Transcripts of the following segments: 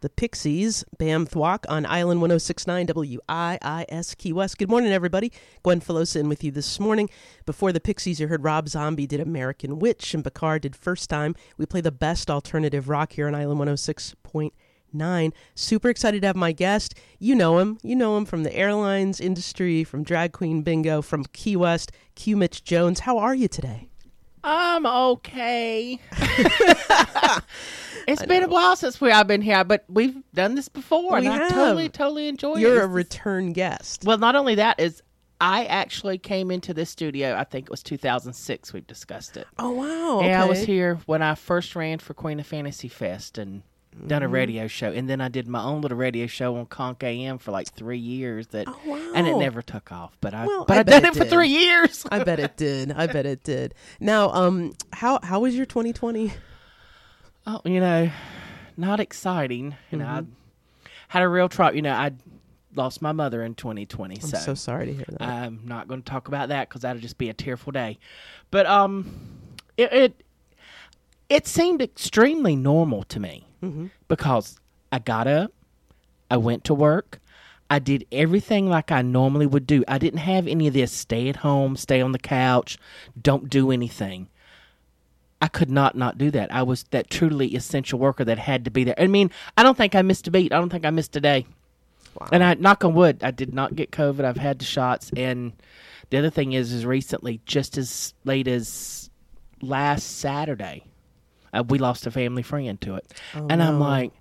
the Pixies, Bam Thwok on Island 1069 WIIS Key West. Good morning, everybody. Gwen Filosa in with you this morning. Before the Pixies, you heard Rob Zombie did American Witch and Bakar did First Time. We play the best alternative rock here on Island 106.9. Super excited to have my guest. You know him. You know him from the airlines industry, from Drag Queen Bingo, from Key West. Q Mitch Jones. How are you today? I'm okay. it's been a while since we I've been here, but we've done this before, We and I totally, totally enjoy it. You're a return guest. well, not only that is I actually came into this studio. I think it was 2006. We've discussed it. Oh, wow. Okay. Yeah, I was here when I first ran for Queen of Fantasy Fest and done a Mm-hmm. radio show, and then I did my own little radio show on Conk AM for like three years. That Oh, wow. and it never took off, but I Well, but I I, did it it for three years. I bet it did. I bet it did. Now, um, how how was your 2020? Oh, you know, not exciting. You know, Mm-hmm. I had a real trouble. You know, I lost my mother in 2020. I'm so so sorry to hear that. I'm not going to talk about that because that'll just be a tearful day. But um, it it, it seemed extremely normal to me Mm-hmm. because I got up, I went to work. I did everything like I normally would do. I didn't have any of this stay at home, stay on the couch, don't do anything. I could not not do that. I was that truly essential worker that had to be there. I mean, I don't think I missed a beat. I don't think I missed a day. Wow. And I knock on wood, I did not get COVID. I've had the shots, and the other thing is, is recently, just as late as last Saturday, uh, we lost a family friend to it, Oh, and I'm like,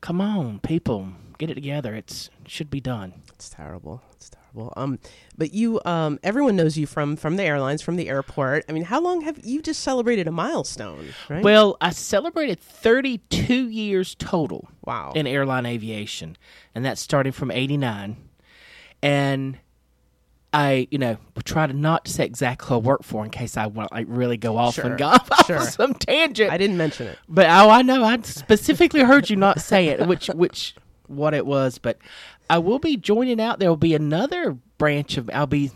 "Come on, people, get it together. It's it should be done." It's terrible. It's terrible. Um, but you, um, everyone knows you from from the airlines, from the airport. I mean, how long have you just celebrated a milestone? Right? Well, I celebrated 32 years total wow. in airline aviation, and that's starting from '89, and. I, you know, try to not say exactly who I work for in case I want like really go off Sure, and go off sure. on some tangent. I didn't mention it. But oh, I know. I specifically heard you not say it, which which what it was. But I will be joining out. There will be another branch of. I'll be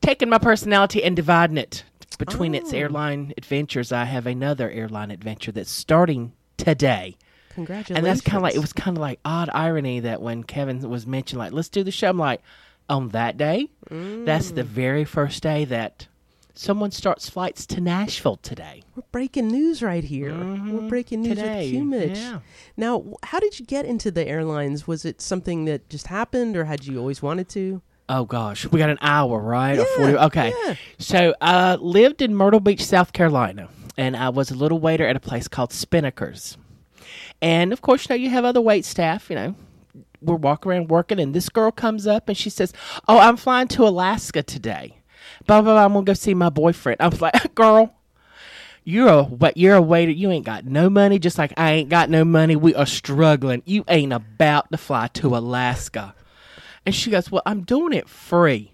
taking my personality and dividing it between its Oh. airline adventures. I have another airline adventure that's starting today. Congratulations. And that's kind of like it was kind of like odd irony that when Kevin was mentioned, like let's do the show. I'm like, on that day, that's Mm. the very first day that someone starts flights to Nashville today. We're breaking news right here. We're breaking news Mm-hmm. Today, with Mitch. yeah. Now, how did you get into the airlines? Was it something that just happened, or had you always wanted to? Oh gosh, we got an hour, right? or Yeah, 40. Okay. yeah. So I lived in Myrtle Beach, South Carolina, and I was a little waiter at a place called Spinnakers. And of course, you know, you have other wait staff, you know. We're walking around working, and this girl comes up and she says, Oh, I'm flying to Alaska today. Blah, blah, blah. I'm going to go see my boyfriend. I was like, Girl, you're a what? You're a waiter. You ain't got no money. Just like I ain't got no money. We are struggling. You ain't about to fly to Alaska. And she goes, "Well, I'm doing it free."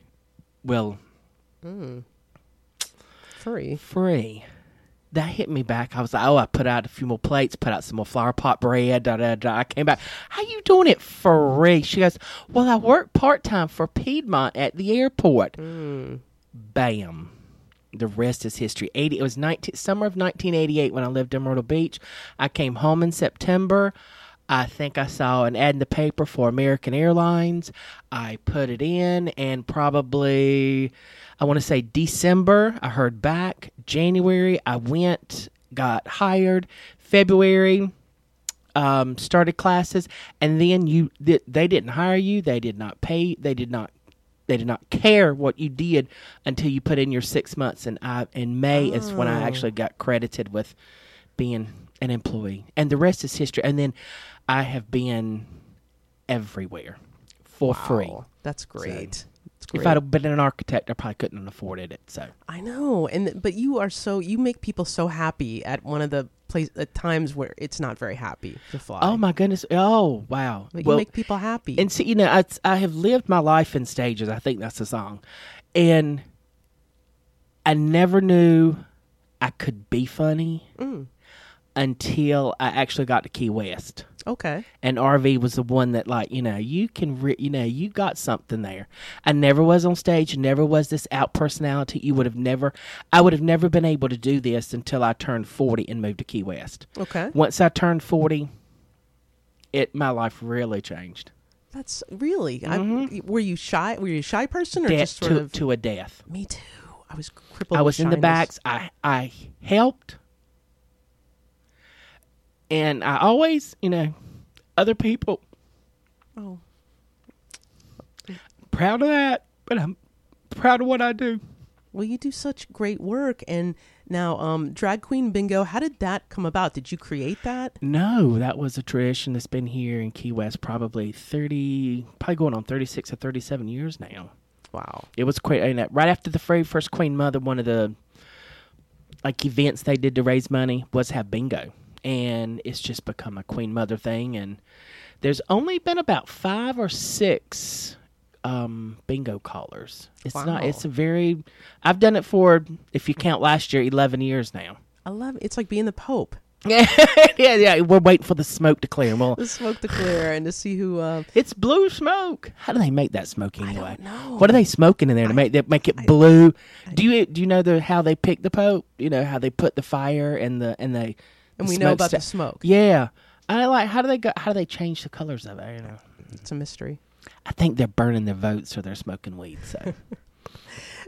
Well, hmm. Free. free. That hit me back. I was like, "Oh, I put out a few more plates, put out some more flower pot bread." Da da da. I came back. How you doing it for free? She goes, "Well, I work part time for Piedmont at the airport." Mm. Bam. The rest is history. Eighty. It was 19, summer of 1988 when I lived in Myrtle Beach. I came home in September. I think I saw an ad in the paper for American Airlines. I put it in, and probably I want to say December. I heard back. January, I went, got hired. February, um, started classes, and then you th- they didn't hire you. They did not pay. They did not. They did not care what you did until you put in your six months. And I in May is when I actually got credited with being an employee, and the rest is history. And then I have been everywhere for free. That's great. That's If. I'd have been an architect, I probably couldn't have afforded it. So I know, and but you are so you make people so happy at one of the place at times where it's not very happy to fly. Oh my goodness! Oh wow! But you make people happy. and see, you know, I, I have lived my life in stages. I think that's the song, and I never knew I could be funny Mm. Until I actually got to Key West. okay. And RV was the one that, like, you know, you can, re- you know, you got something there. I never was on stage, never was this out personality. You would have never, I would have never been able to do this until I turned 40 and moved to Key West. Okay. Once I turned 40, it my life really changed. That's really. I, mm-hmm. were you shy? Were you a shy person or Death just sort to, of? to a death. Me too. I was crippled. I was in the backs. I I helped, and I always, you know, other people Oh, proud of that, but I'm proud of what I do. well, you do such great work, and now, um, drag queen bingo. How did that come about? Did you create that? No, that was a tradition that's been here in Key West probably thirty, probably going on thirty six or thirty seven years now. Wow. It was quite and, right after the very first Queen Mother. One of the like events they did to raise money was have bingo, and it's just become a Queen Mother thing. And there's only been about five or six um, bingo callers. It's Wow. not. It's a very. I've done it for, if you count last year, eleven years now. I love. It's like being the Pope. yeah, yeah, yeah. We're waiting for the smoke to clear. Well, The smoke to clear and to see who. Uh, it's blue smoke. How do they make that smoke anyway? don't know. What are they smoking in there to make that make it blue? do you do you know the how they pick the pope? You know how they put the fire and the and they and we know about the smoke. Yeah, I like how do they go? How do they change the colors of it? You know, It's a mystery. I think they're burning their votes or they're smoking weed. So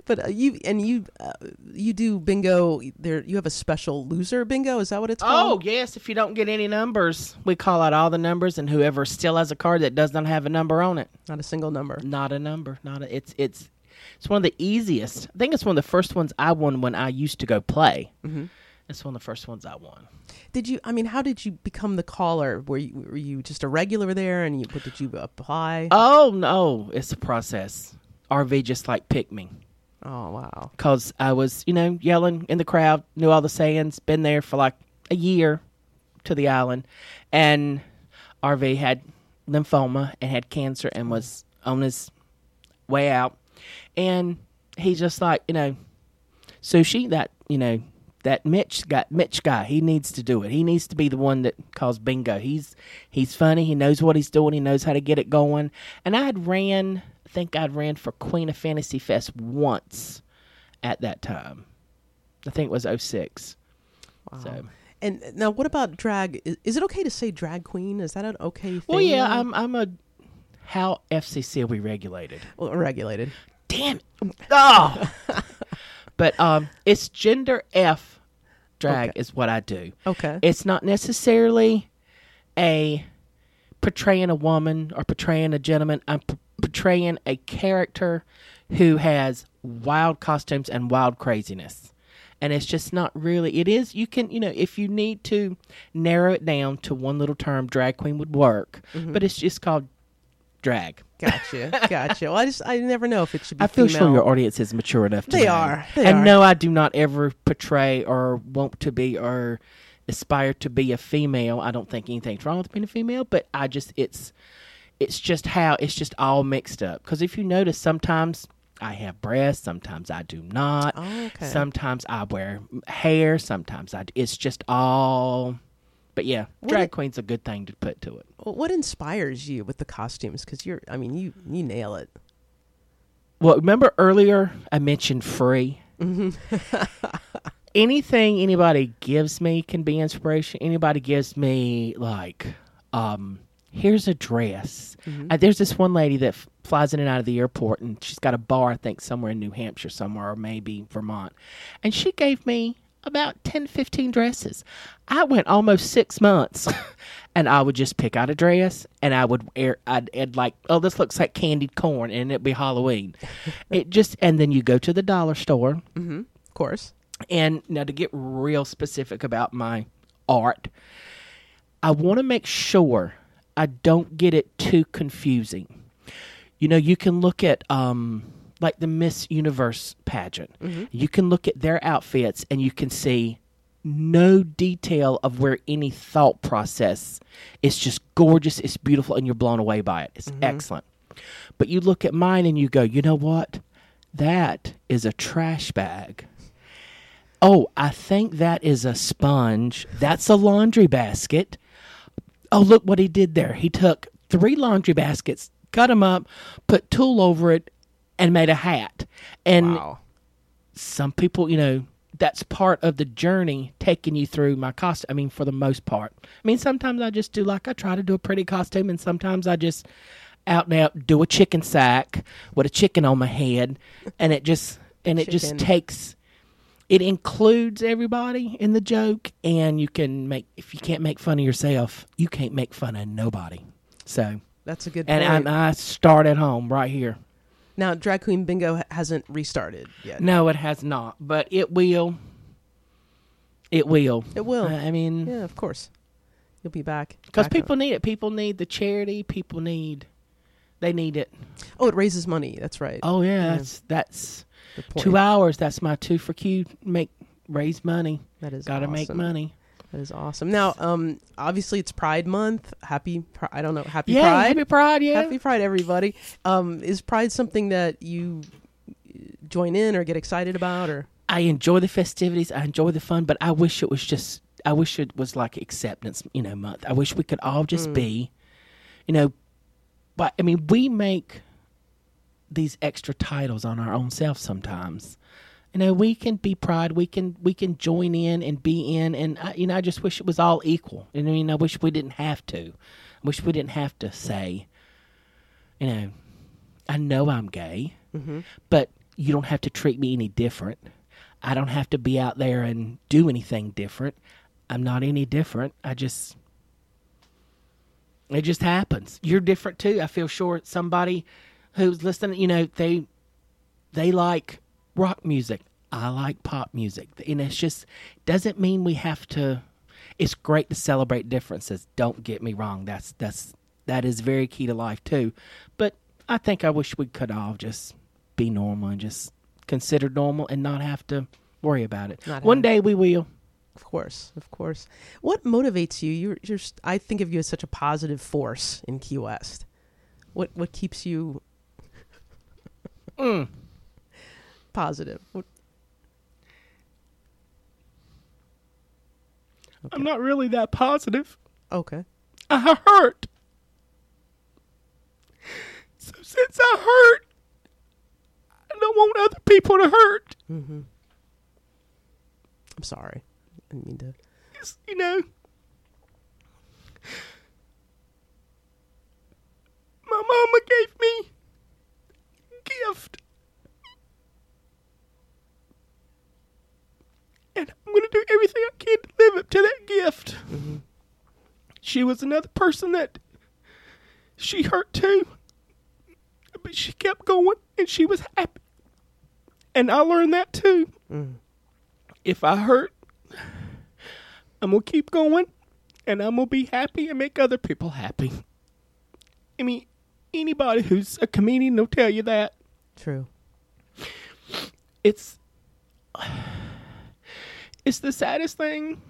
But uh, you and you uh, you do bingo. There, you have a special loser bingo. Is that what it's called? oh yes, if you don't get any numbers, we call out all the numbers, and whoever still has a card that does not have a number on it, not a single number. not a number, not a. It's it's it's one of the easiest. I think it's one of the first ones I won when I used to go play. hmm It's one of the first ones I won. Did you? I mean, how did you become the caller? Were you were you just a regular there, and you? What did you apply? Oh no, it's a process. RV just like picked me oh wow. because I was, you know, yelling in the crowd, knew all the sayings, been there for like a year to the island, and RV had lymphoma and had cancer and was on his way out, and he just like, you know, sushi that you know that Mitch got Mitch guy. He needs to do it. He needs to be the one that calls bingo. He's he's funny. He knows what he's doing. He knows how to get it going. And I had ran. I think I'd ran for Queen of Fantasy Fest once at that time. I think it was 06. Wow. So And now, what about drag? Is, is it okay to say drag queen? Is that an okay thing? well, yeah. I'm I'm a. How FCC are we regulated? well, regulated. Damn it! Oh, but um, it's gender F drag Okay. is what I do. Okay. It's not necessarily a portraying a woman or portraying a gentleman. I'm p- portraying a character who has wild costumes and wild craziness. And it's just not really. It is. You can, you know, if you need to narrow it down to one little term, drag queen would work. Mm-hmm. But it's just called drag. Gotcha. Gotcha. Well, I just I never know if it should be. I feel female. sure your audience is mature enough to They are. They and are. no, I do not ever portray or want to be or aspire to be a female. I don't think anything's wrong with being a female, but I just it's it's just how it's just all mixed up. Because if you notice, sometimes I have breasts, sometimes I do not. Oh, okay. Sometimes I wear hair, sometimes I. It's just all. But yeah, drag queen's a good thing to put to it. What inspires you with the costumes? Because you're, I mean, you you nail it. Well, remember earlier I mentioned free. Anything anybody gives me can be inspiration. Anybody gives me like, um, here's a dress. Uh, there's this one lady that f- flies in and out of the airport, and she's got a bar, I think, somewhere in New Hampshire, somewhere, or maybe Vermont. And she gave me about 10, 15 dresses. I went almost six months, and I would just pick out a dress, and I would air, I'd, I'd like, oh, this looks like candied corn, and it'd be Halloween. it just, and then you go to the dollar store, Of course. and now to get real specific about my art, I want to make sure I don't get it too confusing. You know, you can look at um like the Miss Universe pageant. Mm-hmm. You can look at their outfits and you can see no detail of where any thought process. It's just gorgeous, it's beautiful and you're blown away by it. It's mm-hmm. excellent. But you look at mine and you go, "You know what? That is a trash bag." Oh, I think that is a sponge. That's a laundry basket. Oh, look what he did there. He took three laundry baskets, cut them up, put tulle over it, and made a hat. And Wow. some people, you know, that's part of the journey taking you through my costume. I mean, for the most part. I mean, sometimes I just do like I try to do a pretty costume, and sometimes I just out and out do a chicken sack with a chicken on my head, and it just and it just takes. It includes everybody in the joke, and you can make if you can't make fun of yourself, you can't make fun of nobody. So, That's a good and point. I, I start at home right here. Now, Drag Queen Bingo hasn't restarted yet. No, it has not, but it will. It will. It will. I mean, yeah, of course. You'll be back. because people need it. People need the charity. People need. They need it. Oh, it raises money. That's right. Oh yeah, Yeah. that's that's two hours. That's my two for Q. Make raise money. That is Got to make money. That is awesome. Now, um, obviously it's Pride Month. Happy, Pri- I don't know, Happy yeah, Pride. happy Pride. Yeah. Happy Pride, everybody. Um, is Pride something that you uh, join in or get excited about, or I enjoy the festivities. I enjoy the fun, but I wish it was just. I wish it was like acceptance, you know, month. I wish we could all just Mm. be, you know, but I mean, we make these extra titles on our own self sometimes. You know, we can be pride. We can we can join in and be in, and I, you know, I just wish it was all equal. And I mean, I wish we didn't have to. I wish we didn't have to say, you know, I know I'm gay mm-hmm. but you don't have to treat me any different. I don't have to be out there and do anything different. I'm not any different. I just it just happens. You're different too. I feel sure somebody who's listening, you know, they they like rock music. I like pop music. And it's just doesn't mean we have to it's great to celebrate differences. Don't get me wrong. That's that's that is very key to life too. But I think I wish we could all just be normal and just consider normal and not have to worry about it. Not One day we will. of course, of course. What motivates you? You're, you're, I think of you as such a positive force in Key West. What, what keeps you Mm. Positive? What, I'm not really that positive. okay, I hurt. So since I hurt, I don't want other people to hurt. mm-hmm. I'm sorry. I didn't mean to. It's, you know, my mama gave me a gift. And I'm going to do everything I can to live up to that gift. Mhm. She was another person that she hurt too. But she kept going and she was happy. And I learned that too. Mm. If I hurt, I'm going to keep going and I'm going to be happy and make other people happy. I mean, anybody who's a comedian will tell you that. True. It's it's the saddest thing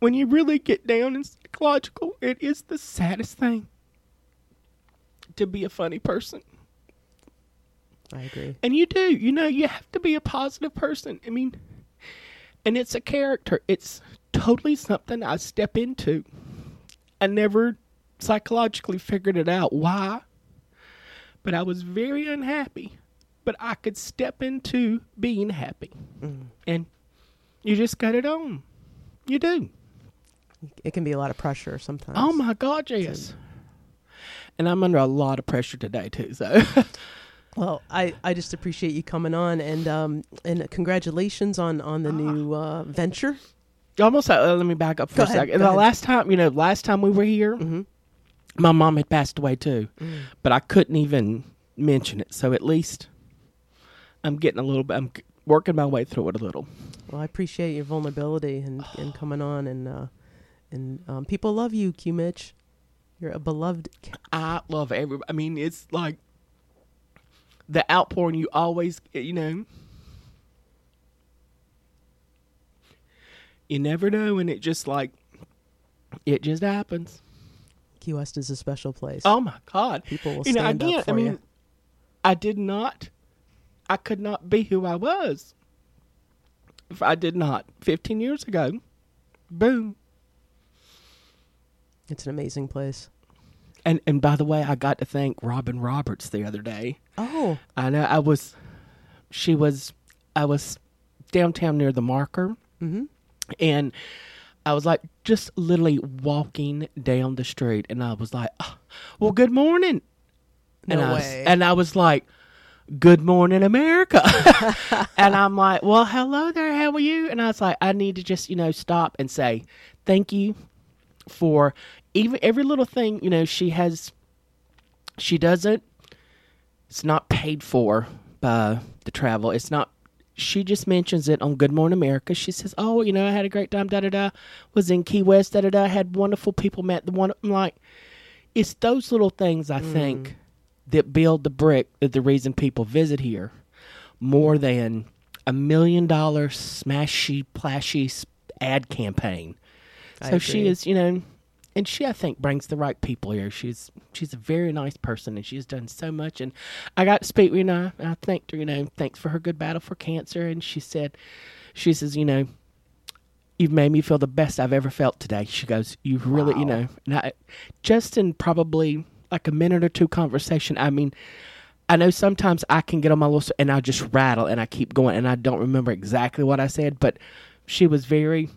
when you really get down and psychological. It is the saddest thing to be a funny person. I agree. And you do. You know, you have to be a positive person. I mean, and it's a character. It's totally something I step into. I never psychologically figured it out why, but I was very unhappy. But I could step into being happy. Mm. And you just got it on. You do. It can be a lot of pressure sometimes. Oh my God, yes. And I'm under a lot of pressure today, too. So. Well, I, I just appreciate you coming on and um and congratulations on on the new uh, venture. almost uh, let me back up for Go a ahead, second. the ahead. last time, you know, last time we were here, Mm-hmm. my mom had passed away too, Mm. but I couldn't even mention it. So at least I'm getting a little bit. I'm working my way through it a little. Well, I appreciate your vulnerability and, and coming on and uh, and um, people love you, Q Mitch. You're a beloved. ca- I love everybody. I mean, it's like the outpouring you always, you know. You never know, and it just like it just happens. Key West is a special place. Oh my God! people will you know, stand again, up for I mean, you. I did not, I could not be who I was if I did not 15 years ago. Boom. It's an amazing place. And and by the way, I got to thank Robin Roberts the other day. Oh, I know I was, she was, I was downtown near the marker. Mhm. And I was like just literally walking down the street and I was like, "Oh, well, good morning. No and I was, way. and I was like, good morning, America. and I'm like, well, hello there. How are you? And I was like, I need to just, you know, stop and say thank you for even every little thing, you know, she has, she does it. it's not paid for by the travel. It's not, she just mentions it on Good Morning America. She says, oh, you know, I had a great time, da da da. Was in Key West, da da da. Had wonderful people, met the one. I'm like, it's those little things I mm. think that build the brick that the reason people visit here more than a million dollar smashy plashy ad campaign. I So she is, you know, and she I think brings the right people here. She's she's a very nice person and she's done so much. And I got to speak, with her and I thanked her, you know, thanks for her good battle for cancer. And she said, she says, you know, you've made me feel the best I've ever felt today. She goes, you've really, you know, and I, just in probably like a minute or two conversation. I mean, I know sometimes I can get on my little and I just rattle and I keep going and I don't remember exactly what I said, but she was very,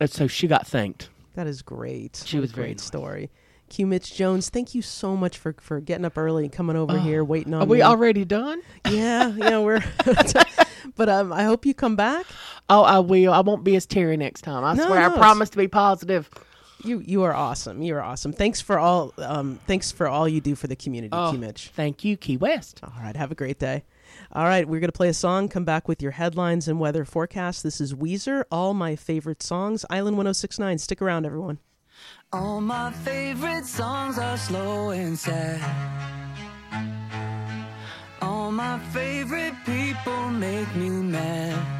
and so she got thanked. That is great. She What was very great nice. story. Q Mitch Jones, thank you so much for for getting up early and coming over Oh, here, waiting on Are we me. already done? yeah, yeah, we're. but um, I hope you come back. Oh, I will. I won't be as Terry next time. I No, swear. no, I promise to be positive. You you are awesome. You are awesome. Thanks for all um thanks for all you do for the community, Oh. Q Mitch. Thank you, Key West. All right, have a great day. All right, we're gonna play a song. Come back with your headlines and weather forecast. This is Weezer. All my favorite songs. Island 1069. Stick around, everyone. All my favorite songs are slow and sad. All my favorite people make me mad.